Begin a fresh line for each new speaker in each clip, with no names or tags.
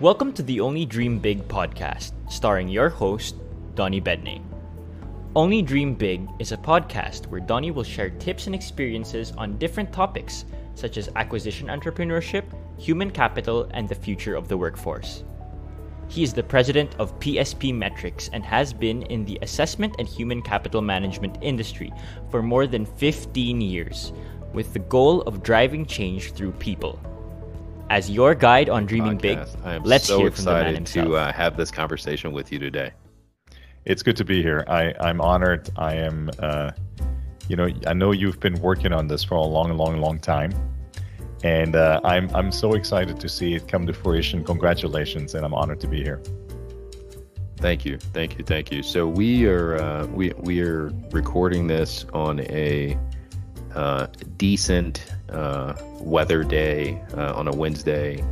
Welcome to the Only Dream Big podcast, starring your host, Donnie Bedney. Only Dream Big is a podcast where Donnie will share tips and experiences on different topics such as acquisition entrepreneurship, human capital, and the future of the workforce. He is the president of PSP Metrics and has been in the assessment and human capital management industry for more than 15 years, with the goal of driving change through people. As your guide on dreaming big,
I am
let's
so
hear from the man
excited
himself.
to uh, have this conversation with you today.
It's good to be here. I, I'm honored. I am, uh, you know, I know you've been working on this for a long, long, long time, and uh, I'm I'm so excited to see it come to fruition. Congratulations, and I'm honored to be here.
Thank you, thank you, thank you. So we are uh, we we are recording this on a uh, decent uh, weather day uh, on a Wednesday.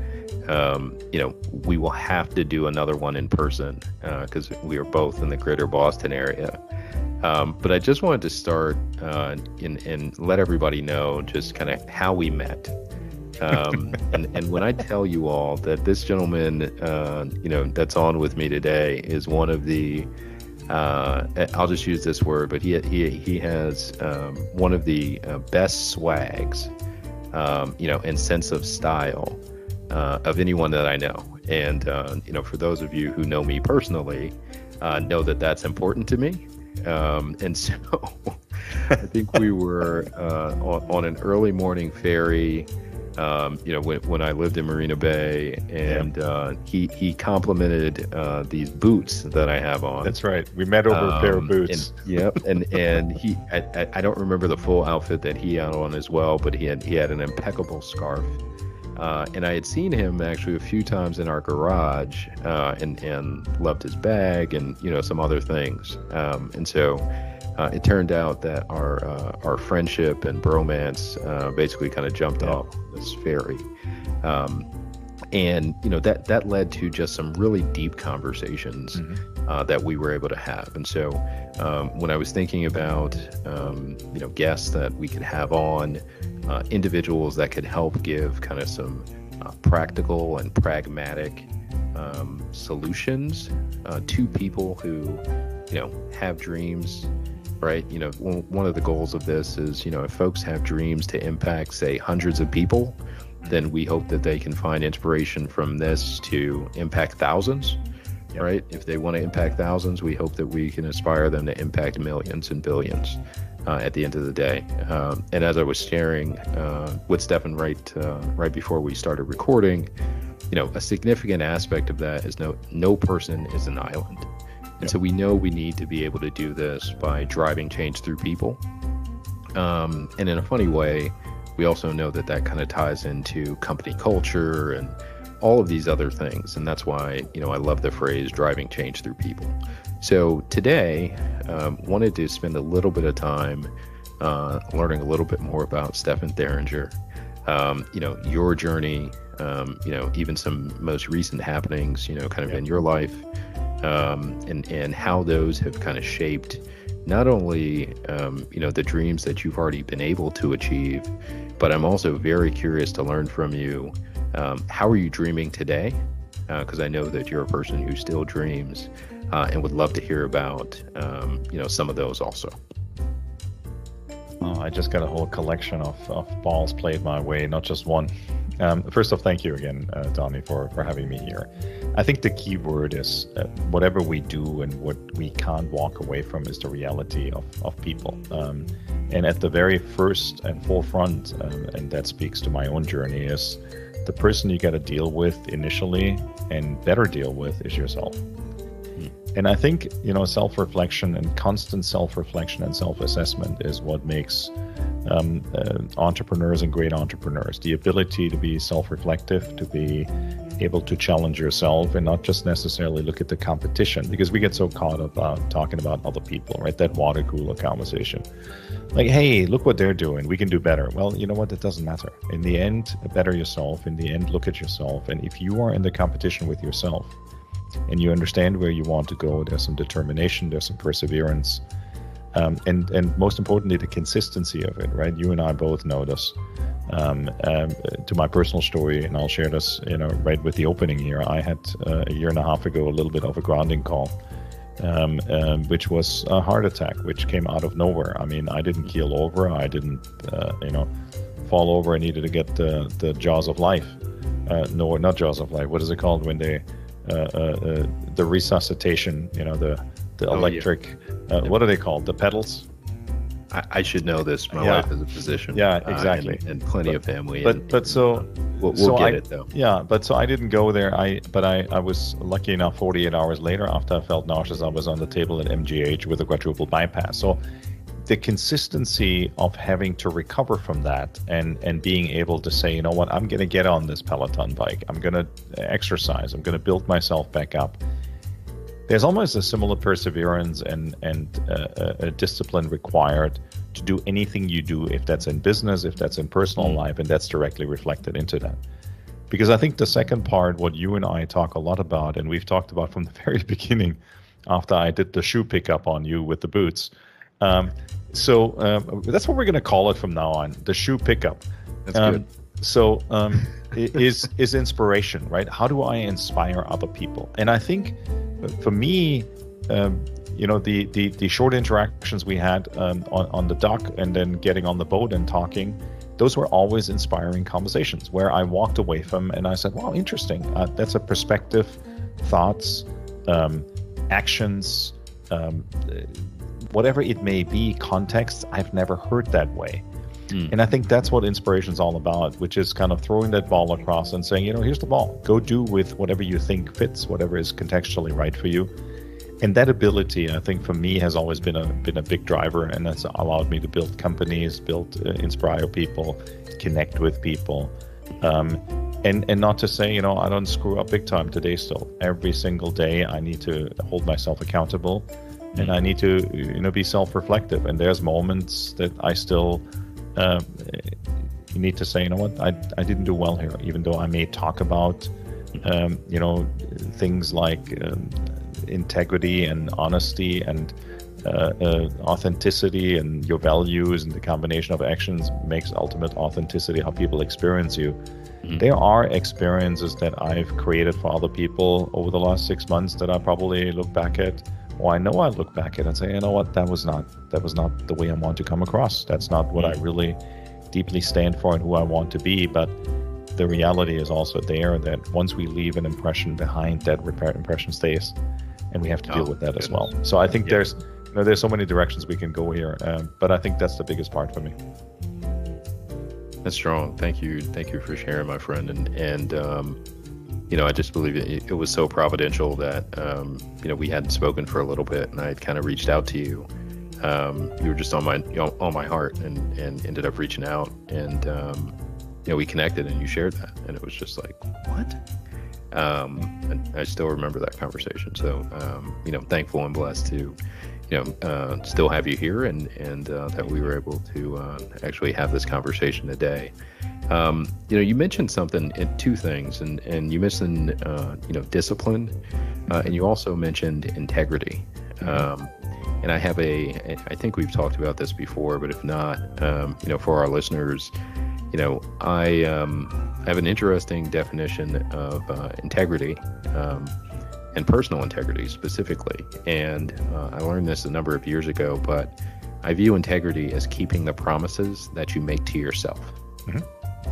Um, you know, we will have to do another one in person because we are both in the greater Boston area. Um, but I just wanted to start uh, and, and let everybody know just kind of how we met. Um, and, and when I tell you all that this gentleman, uh, you know, that's on with me today is one of the, uh, I'll just use this word, but he he he has um, one of the uh, best swags, um, you know, and sense of style uh, of anyone that I know. And uh, you know, for those of you who know me personally, uh, know that that's important to me. Um, and so, I think we were uh, on, on an early morning ferry um, you know, when, when I lived in Marina Bay, and uh, he he complimented uh, these boots that I have on.
That's right. We met over a pair of
Um,
boots.
And, yep, and and he I, I, I don't remember the full outfit that he had on as well, but he had he had an impeccable scarf. Uh, and I had seen him actually a few times in our garage, uh, and and loved his bag and you know some other things. Um, and so uh, it turned out that our uh, our friendship and bromance uh, basically kind of jumped
Yeah.
off this ferry. Um, and you know that that led to just some really deep conversations
Mhm.
uh, that we were able to have. And so, um, when I was thinking about um, you know guests that we could have on, uh, individuals that could help give kind of some uh, practical and pragmatic um, solutions uh, to people who you know have dreams. Right, you know, one of the goals of this is, you know, if folks have dreams to impact, say, hundreds of people, then we hope that they can find inspiration from this to impact thousands
Yep.
right? If they want to impact thousands we hope that we can inspire them to impact millions and billions uh, at the end of the day. Um, and as i was sharing uh, with stefan right uh, right before we started recording you know a significant aspect of that is no no person is an island and
Yep.
so we know we need to be able to do this by driving change through people. Um, and in a funny way we also know that that kind of ties into company culture and all of these other things. And that's why you know i love the phrase driving change through people. So today um, wanted to spend a little bit of time uh, learning a little bit more about stefan theringer. Um, you know your journey um, you know even some most recent happenings you know kind of
Yeah.
in your life um, and and how those have kind of shaped not only um, you know the dreams that you've already been able to achieve but i'm also very curious to learn from you um, how are you dreaming today because i know that you're a person who still dreams uh, and would love to hear about um, you know some of those also
Oh, I just got a whole collection of, of balls played my way, not just one. Um, first off, thank you again, uh, Donnie, for, for having me here. I think the key word is uh, whatever we do and what we can't walk away from is the reality of, of people. Um, and at the very first and forefront, um, and that speaks to my own journey, is the person you got to deal with initially and better deal with is yourself. And I think, you know, self reflection and constant self reflection and self assessment is what makes um, uh, entrepreneurs and great entrepreneurs. The ability to be self reflective, to be able to challenge yourself and not just necessarily look at the competition because we get so caught up uh, talking about other people, right? That water cooler conversation. Like, hey, look what they're doing. We can do better. Well, you know what? It doesn't matter. In the end, better yourself. In the end, look at yourself. And if you are in the competition with yourself, and you understand where you want to go, there's some determination, there's some perseverance, um, and and most importantly, the consistency of it. Right, you and I both know this. Um, um, to my personal story, and I'll share this, you know, right with the opening here. I had uh, a year and a half ago a little bit of a grounding call, um, um, which was a heart attack, which came out of nowhere. I mean, I didn't keel over, I didn't, uh, you know, fall over. I needed to get the the jaws of life. Uh, no, not jaws of life. What is it called when they the resuscitation? You know, the the
Oh, yeah.
electric. Uh, What are they called? The pedals.
I, I should know this. My
Yeah.
wife is a physician.
Yeah,
uh, and-
exactly.
and, plenty of family.
But
and,
but so
we'll, we'll
so
get
I-
it though.
Yeah, but so I didn't go there. I but I I was lucky enough. Forty eight hours later, after I felt nauseous, I was on the table at MGH with a quadruple bypass. So the consistency of having to recover from that and and being able to say, you know what, I'm going to get on this Peloton bike. I'm going to exercise. I'm going to build myself back up. There's almost a similar perseverance and and uh, a, discipline required to do anything you do, if that's in business, if that's in personal life, and that's directly reflected into that. Because I think the second part, what you and I talk a lot about, and we've talked about from the very beginning, after I did the shoe pickup on you with the boots. Um, so um, that's what we're going to call it from now on, the shoe pickup.
That's
Um,
good.
So um, is is inspiration, right? How do I inspire other people? And I think uh, for me, um, you know, the, the the short interactions we had um, on on the dock and then getting on the boat and talking, those were always inspiring conversations where I walked away from and I said, "Wow, interesting. Uh, that's a perspective, thoughts, um, actions." Um, whatever it may be, context I've never heard that way. And I think that's what inspiration is all about, which is kind of throwing that ball across and saying, you know, here's the ball. Go do with whatever you think fits, whatever is contextually right for you. And that ability, I think, for me, has always been a been a big driver, and that's allowed me to build companies, build, uh, inspire people, connect with people, um, and and not to say, you know, I don't screw up big time today. Still, every single day, I need to hold myself accountable, and I need to, you know, be self-reflective. And there's moments that I still you need to say, you know what, I, I didn't do well here, even though I may talk about, um, you know, things like um, integrity and honesty and uh, uh, authenticity and your values and the combination of actions makes ultimate authenticity how people experience you. There are experiences that I've created for other people over the last six months that I probably look back at, or I know I look back at it and say, you know what, that was not that was not the way I want to come across. That's not what I really deeply stand for and who I want to be. But the reality is also there that once we leave an impression behind, that repair impression stays, and we have to deal
Oh,
with that as well. So I think
Yeah.
there's you know there's so many directions we can go here, um, but I think that's the biggest part for me.
That's strong. Thank you. Thank you for sharing, my friend. And and um, you know, I just believe it, it was so providential that um, you know we hadn't spoken for a little bit, and I had kind of reached out to you. Um, you were just on my you know, on my heart, and and ended up reaching out, and um, you know we connected, and you shared that, and it was just like what. Um, and I still remember that conversation. So um, you know, thankful and blessed to you know, uh, still have you here and and uh, that we were able to uh, actually have this conversation today. Um, you know, you mentioned something, in two things, and and you mentioned uh, you know discipline, uh, and you also mentioned integrity. Um, and I have a, I think we've talked about this before, but if not, um, you know, for our listeners, you know, I um, I have an interesting definition of uh, integrity. And personal integrity specifically. And uh, I learned this a number of years ago, but I view integrity as keeping the promises that you make to yourself.
Mhm.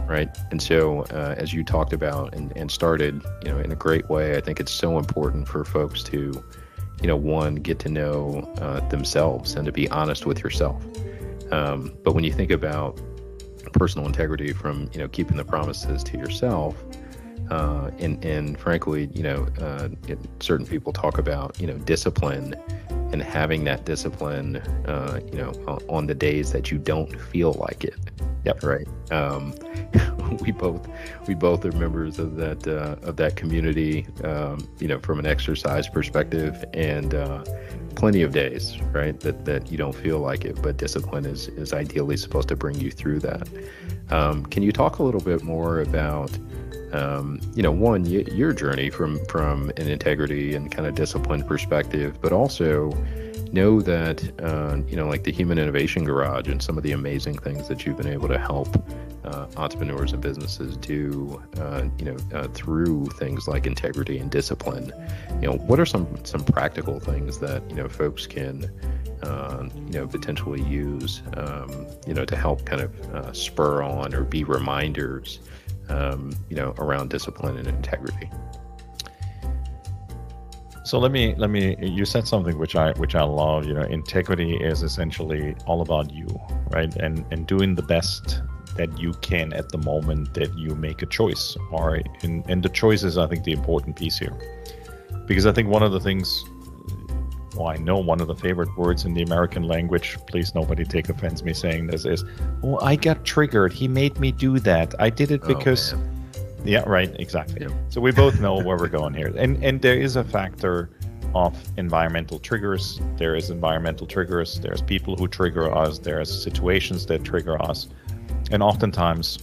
Right. And so, uh, as you talked about and, and started, you know, in a great way, I think it's so important for folks to, you know, one, get to know uh, themselves and to be honest with yourself. Um, but when you think about personal integrity from, you know, keeping the promises to yourself, uh, and and frankly, you know, uh, it, certain people talk about you know discipline and having that discipline, uh, you know, on, on the days that you don't feel like it.
Yep.
Right. Um, we both we both are members of that uh, of that community. Um, you know, from an exercise perspective, and uh, plenty of days, right, that that you don't feel like it, but discipline is is ideally supposed to bring you through that. Um, can you talk a little bit more about? Um, you know, one y- your journey from from an integrity and kind of discipline perspective, but also know that uh, you know, like the Human Innovation Garage and some of the amazing things that you've been able to help uh, entrepreneurs and businesses do, uh, you know, uh, through things like integrity and discipline. You know, what are some some practical things that you know folks can, uh, you know, potentially use, um, you know, to help kind of uh, spur on or be reminders, um, you know, around discipline and integrity.
So let me let me you said something which I which I love, you know, integrity is essentially all about you, right? And and doing the best that you can at the moment that you make a choice. Or and and the choice is I think the important piece here. Because I think one of the things well, I know one of the favorite words in the American language, please nobody take offense me saying this is, oh, I got triggered. He made me do that. I did it oh, because oh, yeah, right, exactly. Yep. So we both know where we're going here. And and there is a factor of environmental triggers. There is environmental triggers. There's people who trigger us. There's situations that trigger us. And oftentimes,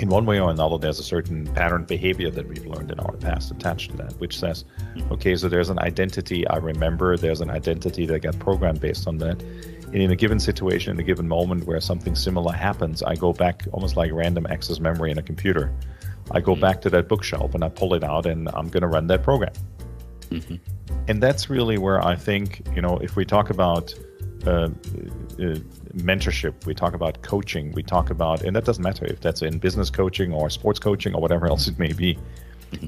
in one way or another, there's a certain pattern behavior that we've learned in our past attached to that, which says, okay, so there's an identity I remember, there's an identity that got programmed based on that. And in a given situation, in a given moment where something similar happens, I go back almost like random access memory in a computer. I go mm-hmm. back to that bookshelf and I pull it out and I'm going to run that program. Mm-hmm. And that's really where I think, you know, if we talk about uh, uh, mentorship, we talk about coaching, we talk about, and that doesn't matter if that's in business coaching or sports coaching or whatever else it may be.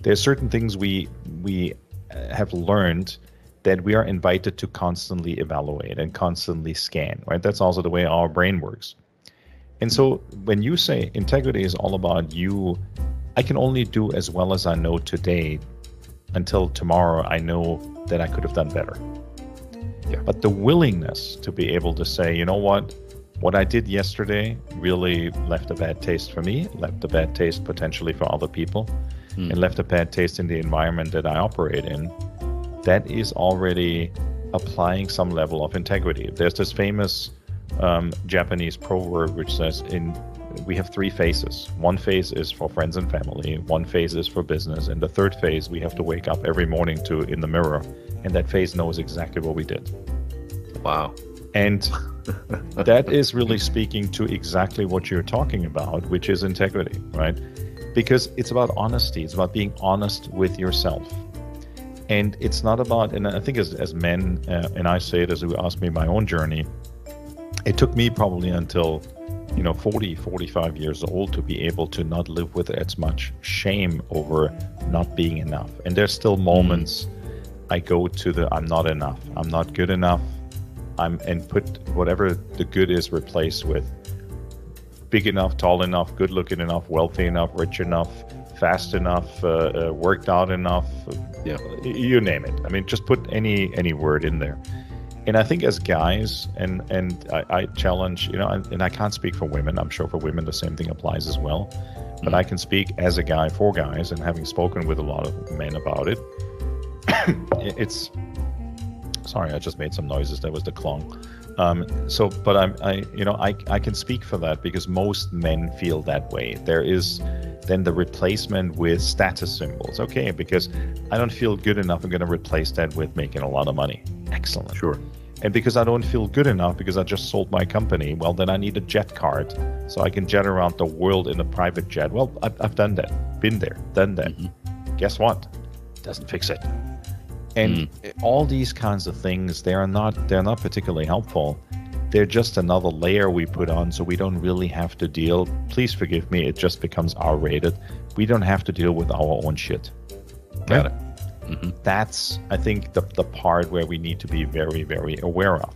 There are certain things we we uh, have learned that we are invited to constantly evaluate and constantly scan. Right? That's also the way our brain works. And so when you say integrity is all about you I can only do as well as I know today until tomorrow I know that I could have done better. Yeah. But the willingness to be able to say, you know what, what I did yesterday really left a bad taste for me, left a bad taste potentially for other people, mm. and left a bad taste in the environment that I operate in. That is already applying some level of integrity. There's this famous um, Japanese proverb which says, in we have three phases. One phase is for friends and family, one phase is for business, and the third phase we have to wake up every morning to in the mirror, and that phase knows exactly what we did.
Wow.
And that is really speaking to exactly what you're talking about, which is integrity, right? Because it's about honesty, it's about being honest with yourself. And it's not about, and I think as, as men, uh, and I say it as you ask me my own journey, it took me probably until you know 40 45 years old to be able to not live with as much shame over not being enough and there's still moments mm. I go to the i'm not enough i'm not good enough i'm and put whatever the good is replaced with big enough tall enough good looking enough wealthy enough rich enough fast enough uh, uh, worked out enough yeah you name it i mean just put any any word in there and I think as guys, and and I, I challenge, you know, and, and, I can't speak for women. I'm sure for women the same thing applies as well. But mm-hmm. I can speak as a guy for guys, and having spoken with a lot of men about it, it's. Sorry, I just made some noises. That was the clong. Um, so, but I'm, I, you know, I, I can speak for that because most men feel that way. There is then the replacement with status symbols. Okay, because I don't feel good enough, I'm going to replace that with making a lot of money. Excellent.
Sure.
And because I don't feel good enough because I just sold my company, well, then I need a jet card so I can jet around the world in a private jet. Well, I've, I've done that, been there, done that. Mm-hmm. Guess what? Doesn't fix it. And mm. all these kinds of things, they are not they're not particularly helpful. They're just another layer we put on so we don't really have to deal. Please forgive me, it just becomes R rated. We don't have to deal with our own shit.
Got it.
Mm-hmm. That's, I think, the, the part where we need to be very, very aware of.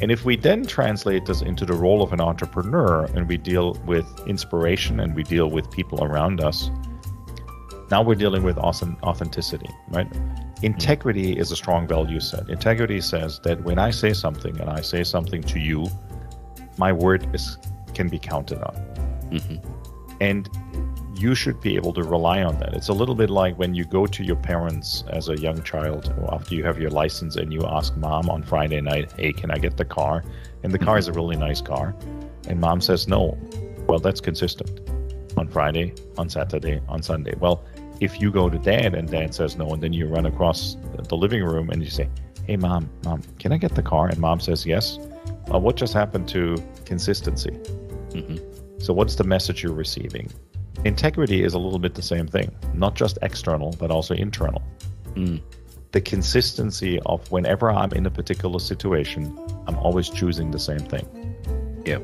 And if we then translate this into the role of an entrepreneur and we deal with inspiration and we deal with people around us, now we're dealing with awesome authenticity, right? Integrity is a strong value set. Integrity says that when I say something and I say something to you, my word is can be counted on. Mm-hmm. And you should be able to rely on that. It's a little bit like when you go to your parents as a young child after you have your license and you ask mom on Friday night, hey, can I get the car? And the car is a really nice car. And mom says no. Well, that's consistent on Friday, on Saturday, on Sunday. Well, if you go to dad and dad says no, and then you run across the living room and you say, "Hey, mom, mom, can I get the car?" And mom says, "Yes." Well, what just happened to consistency?
hmm
So, what's the message you're receiving? Integrity is a little bit the same thing, not just external, but also internal.
Mm.
The consistency of whenever I'm in a particular situation, I'm always choosing the same thing.
Yeah.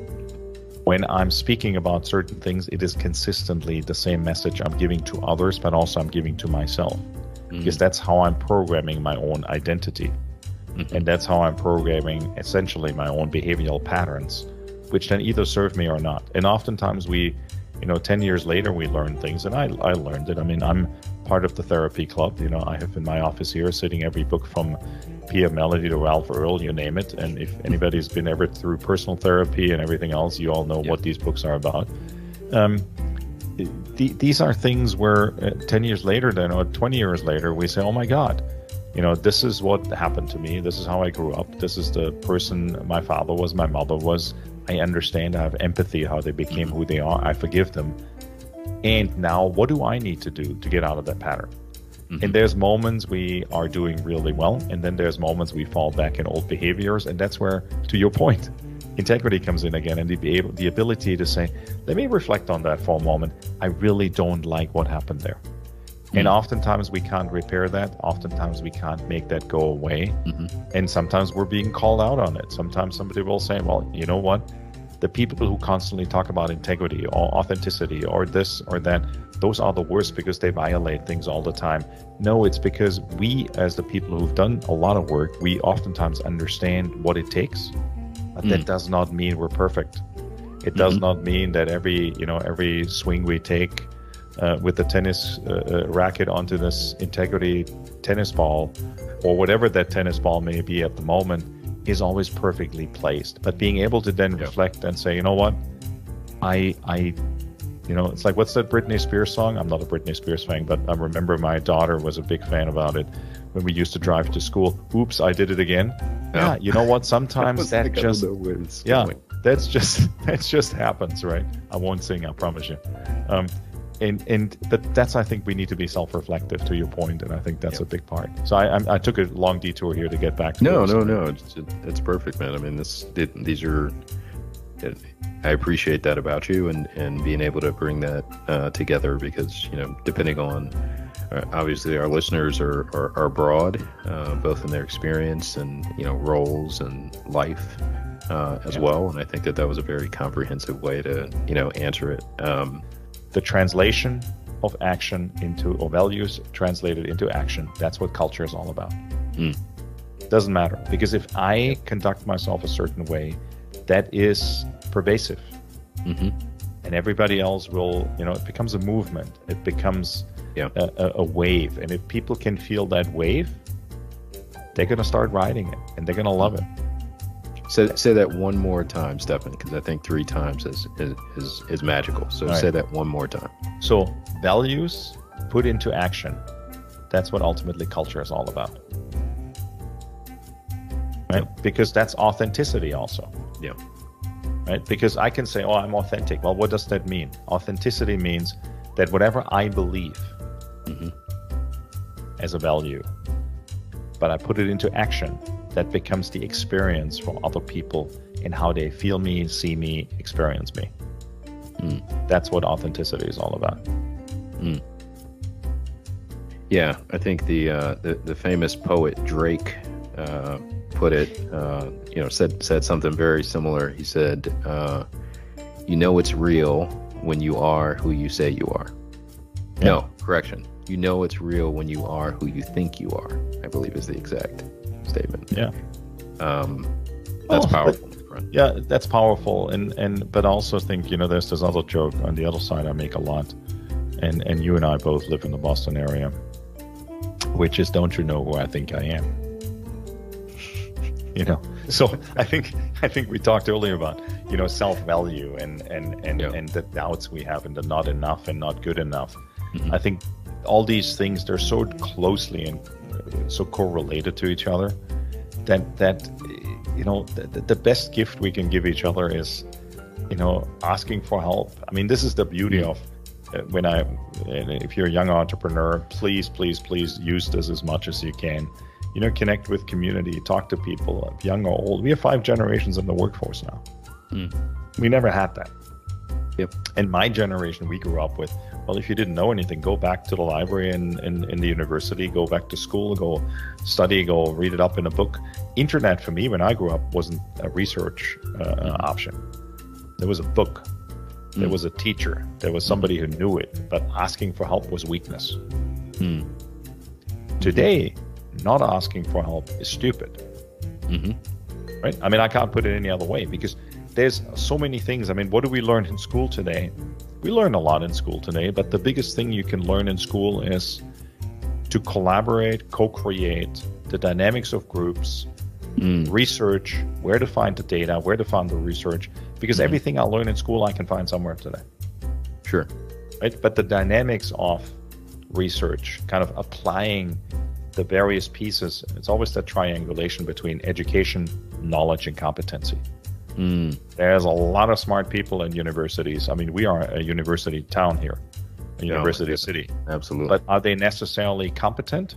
When I'm speaking about certain things, it is consistently the same message I'm giving to others, but also I'm giving to myself.
Mm.
Because that's how I'm programming my own identity.
Mhm.
And that's how I'm programming essentially my own behavioral patterns, which then either serve me or not. And oftentimes we, you know, 10 years later, we learn things, and I, I learned it. I mean, I'm part of the therapy club. You know, I have in my office here sitting every book from Pia Mellody to Ralph Earl, you name it. And if anybody's been ever through personal therapy and everything else, you all know what these books are about. Um, the, these are things where uh, 10 years later, then, or 20 years later, we say, oh my God, you know, this is what happened to me. This is how I grew up. This is the person my father was, my mother was. I understand. I have empathy how they became who they are. I forgive them. And now, what do I need to do to get out of that pattern?
Mhm.
And there's moments we are doing really well, and then there's moments we fall back in old behaviors, and that's where, to your point, integrity comes in again, and the able, the ability to say, "Let me reflect on that for a moment. I really don't like what happened there." And
Mm.
oftentimes we can't repair that. Oftentimes we can't make that go away.
Mhm.
And sometimes we're being called out on it. Sometimes somebody will say, well, you know what? The people who constantly talk about integrity or authenticity or this or that, those are the worst because they violate things all the time. No, it's because we, as the people who've done a lot of work, we oftentimes understand what it takes. But that
Mm.
does not mean we're perfect. It does
Mhm.
not mean that every, you know, every swing we take uh, with the tennis uh, uh, racket onto this integrity tennis ball or whatever that tennis ball may be at the moment is always perfectly placed. But being able to then
Yeah.
reflect and say you know what? I i you know it's like what's that britney spears song? I'm not a britney spears fan but i remember my daughter was a big fan about it when we used to drive to school. Oops i did it again. Yeah,
Yeah.
you know what? Sometimes that
don't
just yeah that's just that just happens right? I won't sing i promise you. Um and and but that's i think we need to be self-reflective to your point and i think that's
Yeah.
a big part so i I'm, i took a long detour here to get back to
No, no, no. It's, it's perfect, man. I mean, this it, these are. It, I appreciate that about you, and and being able to bring that uh, together because you know, depending on. Uh, obviously, our listeners are are, are broad, uh, both in their experience and you know roles and life uh, as
Yeah.
well. And I think that that was a very comprehensive way to you know answer it. Um,
the translation of action into or values translated into action. That's what culture is all about.
Mm.
doesn't matter. Because if i conduct myself a certain way that is pervasive.
Mhm.
and everybody else will you know it becomes a movement. It becomes
Yeah.
a, a, a wave. And if people can feel that wave they're going to start riding it and they're going to love it
Say say that one more time, Stefan, because I think three times is is is, is magical. So
right.
say that one more time.
so values put into action that's what ultimately culture is all about right because that's authenticity also
Yeah.
right because i can say oh i'm authentic well what does that mean authenticity means that whatever i believe
Mhm.
as a value but i put it into action that becomes the experience for other people in how they feel me see me experience me
Mm.
that's what authenticity is all about
Yeah, I think the uh, the, the famous poet Drake uh, put it. Uh, you know, said said something very similar. He said, uh, "You know it's real when you are who you say you are." No, correction. You know it's real when you are who you think you are. I believe is the exact statement.
yeah
Um, that's
Oh,
powerful. friend.
yeah that's powerful and and but I also think you know there's this other joke on the other side i make a lot and and you and i both live in the boston area which is don't you know who i think i am you know so i think i think we talked earlier about you know self-value and and and,
Yeah.
and the doubts we have and the not enough and not good enough
Mhm.
i think all these things they're so closely and so correlated to each other that that you know the, the best gift we can give each other is you know asking for help i mean this is the beauty of uh, when i and if you're a young entrepreneur please please please use this as much as you can you know, connect with community, talk to people, young or old. We have five generations in the workforce now. Mm. We never had that.
Yep.
In my generation, we grew up with, well, if you didn't know anything, go back to the library in, in, in the university, go back to school, go study, go read it up in a book. Internet for me, when I grew up, wasn't a research uh, mm. option. There was a book, there mm. was a teacher, there was somebody who knew it, but asking for help was weakness. Mm. Today, not asking for help is stupid. Mm-hmm. Right? I mean, I can't put it any other way because there's so many things. I mean, what do we learn in school today? We learn a lot in school today, but the biggest thing you can learn in school is to collaborate, co create, the dynamics of groups, mm. research, where to find the data, where to find the research, because mm. everything I learn in school I can find somewhere today.
Sure.
Right? But the dynamics of research, kind of applying the various pieces, it's always that triangulation between education, knowledge, and competency. Mm. There's a lot of smart people in universities. I mean, we are a university town here, a university no, city.
Absolutely.
But are they necessarily competent?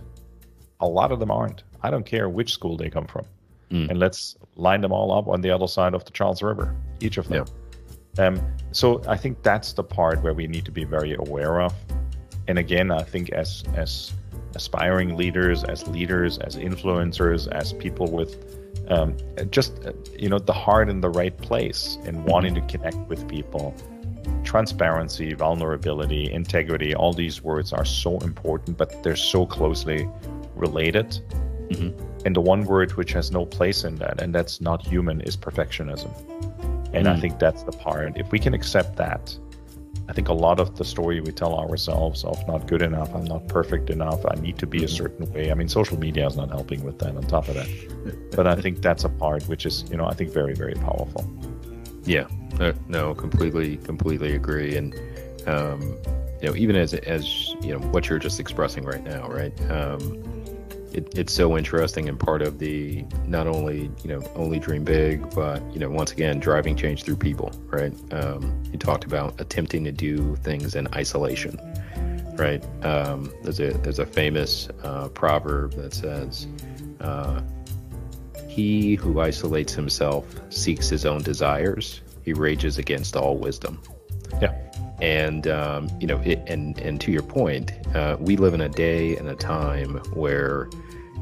A lot of them aren't. I don't care which school they come from. Mm. And let's line them all up on the other side of the Charles River, each of them. Yeah. Um, so I think that's the part where we need to be very aware of. And again, I think as as aspiring leaders, as leaders, as influencers, as people with um, just you know the heart in the right place and wanting to connect with people transparency vulnerability integrity all these words are so important but they're so closely related mm-hmm. and the one word which has no place in that and that's not human is perfectionism and mm. i think that's the part if we can accept that I think a lot of the story we tell ourselves of not good enough, I'm not perfect enough, I need to be a mm-hmm. certain way. I mean, social media is not helping with that on top of that. But I think that's a part which is, you know, I think very, very powerful.
Yeah, uh, no, completely, completely agree. And, um, you know, even as, as, you know, what you're just expressing right now, right? Um, it, it's so interesting and part of the not only you know only dream big but you know once again driving change through people right? Um, you talked about attempting to do things in isolation right? Um, there's a there's a famous uh, proverb that says uh, he who isolates himself seeks his own desires. He rages against all wisdom.
Yeah
and um, you know it, and and to your point uh, we live in a day and a time where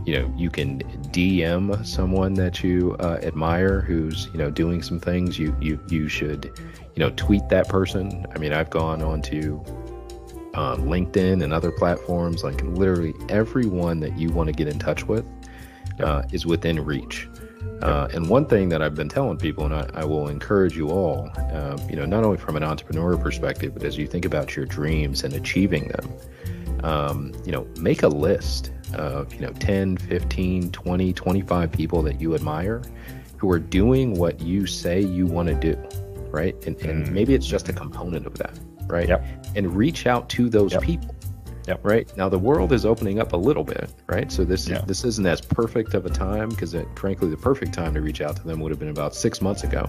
you know you can dm someone that you uh, admire who's you know doing some things. You you you should you know tweet that person. I mean i've gone on to uh, linkedin and other platforms. Like literally everyone that you want to get in touch with uh, is within reach uh, and one thing that I've been telling people, and I, I will encourage you all, um, you know, not only from an entrepreneur perspective, but as you think about your dreams and achieving them, um, you know, make a list of, you know, 10, 15, 20, 25 people that you admire who are doing what you say you want to do, right? And, and mm-hmm. maybe it's just a component of that, right?
Yep.
And reach out to those yep. people
Yep.
Right now, the world is opening up a little bit, right? So this yeah. this isn't as perfect of a time because, frankly, the perfect time to reach out to them would have been about six months ago,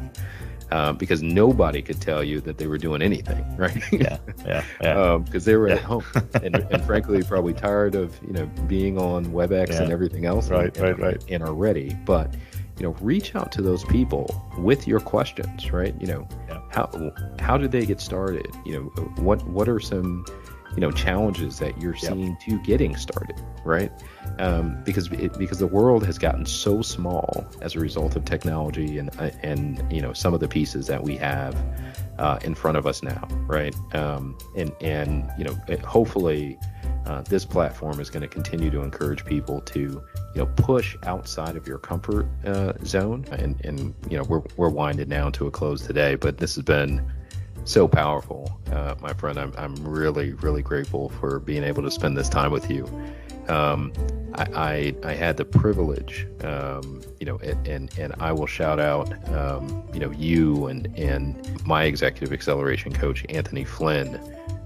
uh, because nobody could tell you that they were doing anything, right?
Yeah, yeah, yeah.
Because um, they were yeah. at home, and, and, frankly, probably tired of you know being on WebEx yeah. and everything else,
right,
and,
right, right,
and are ready. But you know, reach out to those people with your questions, right? You know, yeah. how how did they get started? You know, what what are some you know challenges that you're yep. seeing to getting started right? Um, because it, because the world has gotten so small as a result of technology and uh, and you know some of the pieces that we have uh, in front of us now right? Um, and and you know it, hopefully uh, this platform is going to continue to encourage people to you know push outside of your comfort uh, zone. And and you know we're, we're winding down to a close today but this has been so powerful, uh, my friend. I'm, I'm really, really grateful for being able to spend this time with you. Um, I, I, I, had the privilege, um, you know, and, and, and, I will shout out, um, you know, you and, and my executive acceleration coach, Anthony Flynn,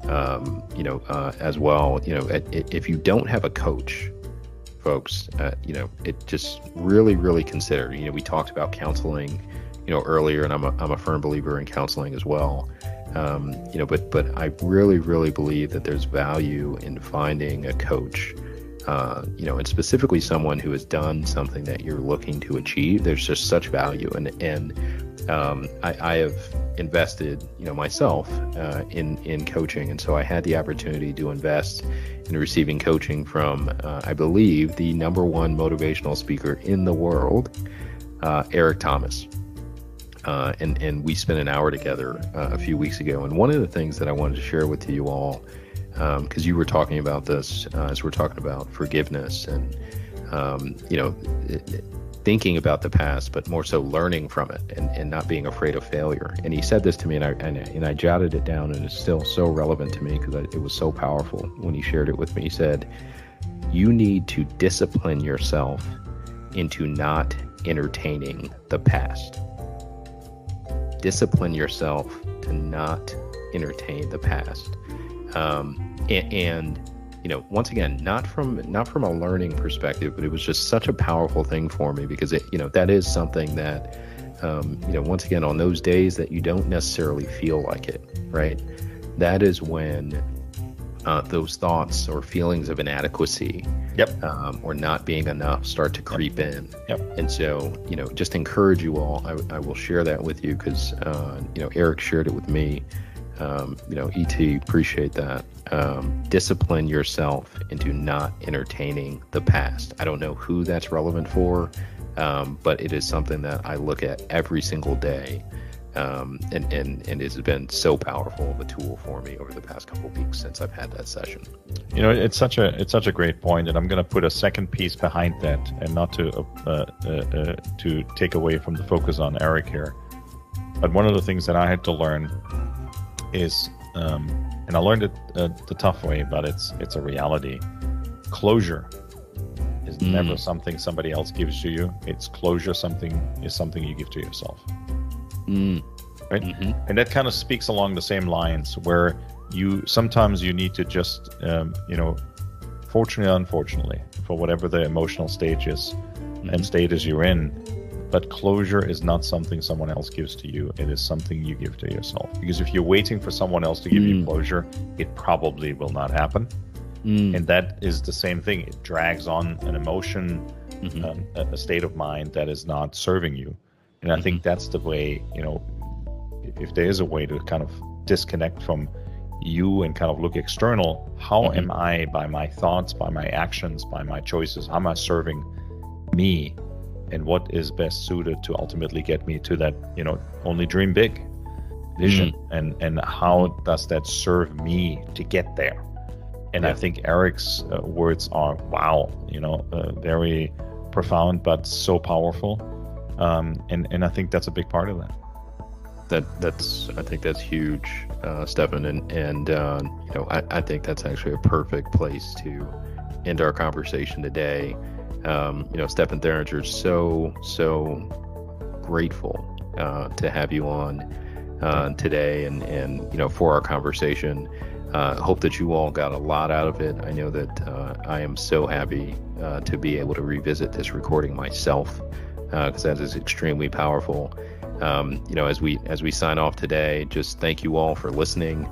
um, you know, uh, as well. You know, if you don't have a coach, folks, uh, you know, it just really, really consider. You know, we talked about counseling you know earlier, and I'm a, I'm a firm believer in counseling as well. Um, you know, but but I really really believe that there's value in finding a coach uh, you know, and specifically someone who has done something that you're looking to achieve, there's just such value. And and um, I, I, have invested, you know, myself uh, in in coaching, and so I had the opportunity to invest in receiving coaching from, uh, I believe, the number one motivational speaker in the world, uh, Eric Thomas. Uh, and and we spent an hour together uh, a few weeks ago. And one of the things that I wanted to share with you all because um, you were talking about this uh, as we're talking about forgiveness and um, you know thinking about the past but more so learning from it and, and not being afraid of failure. And he said this to me and I, and, and I jotted it down and it's still so relevant to me because it was so powerful when he shared it with me. He said you need to discipline yourself into not entertaining the past discipline yourself to not entertain the past. Um, and, and you know once again not from not from a learning perspective but it was just such a powerful thing for me because it you know that is something that um, you know once again on those days that you don't necessarily feel like it right? That is when uh, those thoughts or feelings of inadequacy
yep.
um, or not being enough start to creep
yep.
in
yep.
and so you know just encourage you all i, I will share that with you because uh, you know eric shared it with me um, you know, ET, appreciate that. Um, discipline yourself into not entertaining the past. I don't know who that's relevant for, um, but it is something that I look at every single day. Um, and, and, and it has been so powerful of a tool for me over the past couple of weeks since I've had that session.
You know, it's such a it's such a great point, and I'm going to put a second piece behind that, and not to uh, uh, uh, to take away from the focus on Eric here. But one of the things that I had to learn is, um, and I learned it uh, the tough way, but it's it's a reality. Closure is mm. never something somebody else gives to you. It's closure something is something you give to yourself.
Mm.
Right, mm-hmm. and that kind of speaks along the same lines where you sometimes you need to just um, you know, fortunately, unfortunately, for whatever the emotional stage is mm-hmm. and state is you're in, but closure is not something someone else gives to you. It is something you give to yourself. Because if you're waiting for someone else to give mm. you closure, it probably will not happen. Mm. And that is the same thing. It drags on an emotion, mm-hmm. um, a, state of mind that is not serving you. And I mm-hmm. think that's the way, you know, if there is a way to kind of disconnect from you and kind of look external, how mm-hmm. am I, by my thoughts, by my actions, by my choices, how am I serving me and what is best suited to ultimately get me to that you know only dream big vision mm. and and how does that serve me to get there and yeah. i think eric's uh, words are wow you know uh, very profound but so powerful um, and and i think that's a big part of that
that that's i think that's huge uh, stefan and and uh, you know I, I think that's actually a perfect place to end our conversation today um, you know, Stefan Theringer, so, so grateful uh, to have you on uh, today and, and, you know, for our conversation. Uh, hope that you all got a lot out of it. I know that uh, I am so happy uh, to be able to revisit this recording myself because uh, that is extremely powerful. Um, you know, as we as we sign off today, just thank you all for listening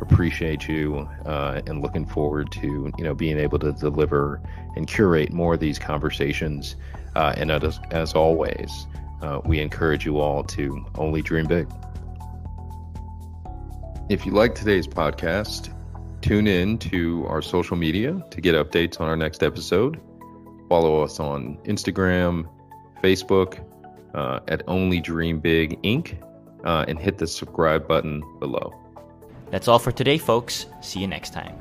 appreciate you uh, and looking forward to you know being able to deliver and curate more of these conversations. Uh, and as, as always, uh, we encourage you all to only dream big. If you like today's podcast, tune in to our social media to get updates on our next episode. Follow us on Instagram, Facebook uh, at Only Dream Big Inc. Uh, and hit the subscribe button below.
That's all for today, folks. See you next time.